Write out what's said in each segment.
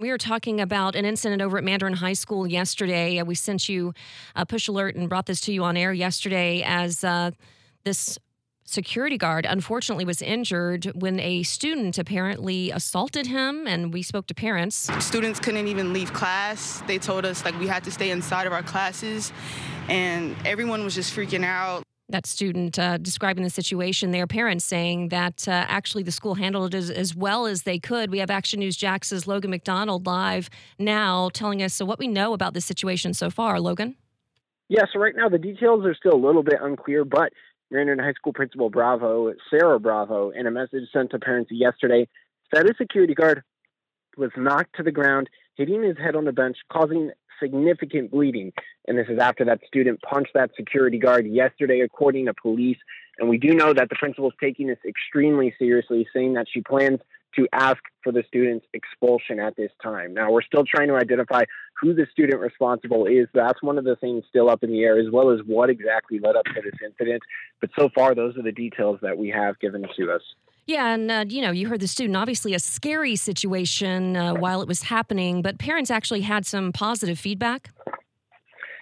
We were talking about an incident over at Mandarin High School yesterday. Uh, We sent you a push alert and brought this to you on air yesterday as uh, this security guard unfortunately was injured when a student apparently assaulted him and we spoke to parents. Students couldn't even leave class. They told us like we had to stay inside of our classes and everyone was just freaking out that student uh, describing the situation their parents saying that uh, actually the school handled it as, as well as they could. We have action news jax's logan macdonald live now telling us so what we know about this situation so far logan? Yeah, so right now the details are still a little bit unclear, but Mandarin High School Principal Bravo, Sarah Bravo, in a message sent to parents yesterday, said a security guard was knocked to the ground, hitting his head on the bench, causing significant bleeding. And this is after that student punched that security guard yesterday, according to police. And we do know that the principal is taking this extremely seriously, saying that she plans to ask for the student's expulsion at this time. Now, we're still trying to identify who the student responsible is. That's one of the things still up in the air, as well as what exactly led up to this incident. But so far, those are the details that we have given to us. Yeah, and uh, you know, you heard the student. Obviously, a scary situation uh, while it was happening, but parents actually had some positive feedback.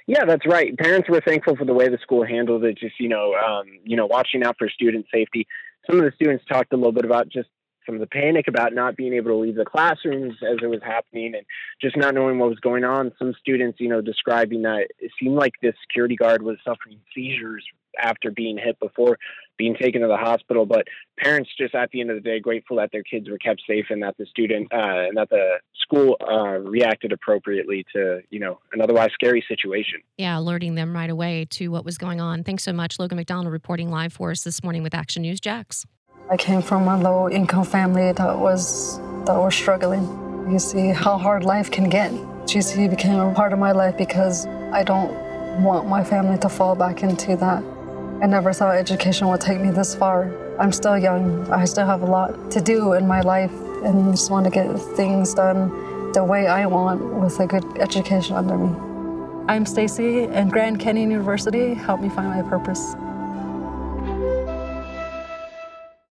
Yeah, that's right. Parents were thankful for the way the school handled it. Just you know, um, you know, watching out for student safety. Some of the students talked a little bit about just some of the panic about not being able to leave the classrooms as it was happening, and just not knowing what was going on. Some students, you know, describing that it seemed like this security guard was suffering seizures after being hit before being taken to the hospital. But parents, just at the end of the day, grateful that their kids were kept safe and that the student uh, and that the school uh, reacted appropriately to you know an otherwise scary situation. Yeah, alerting them right away to what was going on. Thanks so much, Logan MacDonald, reporting live for us this morning with Action News Jax. I came from a low income family that was that was struggling. You see how hard life can get. GC became a part of my life because I don't want my family to fall back into that. I never thought education would take me this far. I'm still young. I still have a lot to do in my life and just want to get things done the way I want with a good education under me. I'm Stacy and Grand Canyon University helped me find my purpose.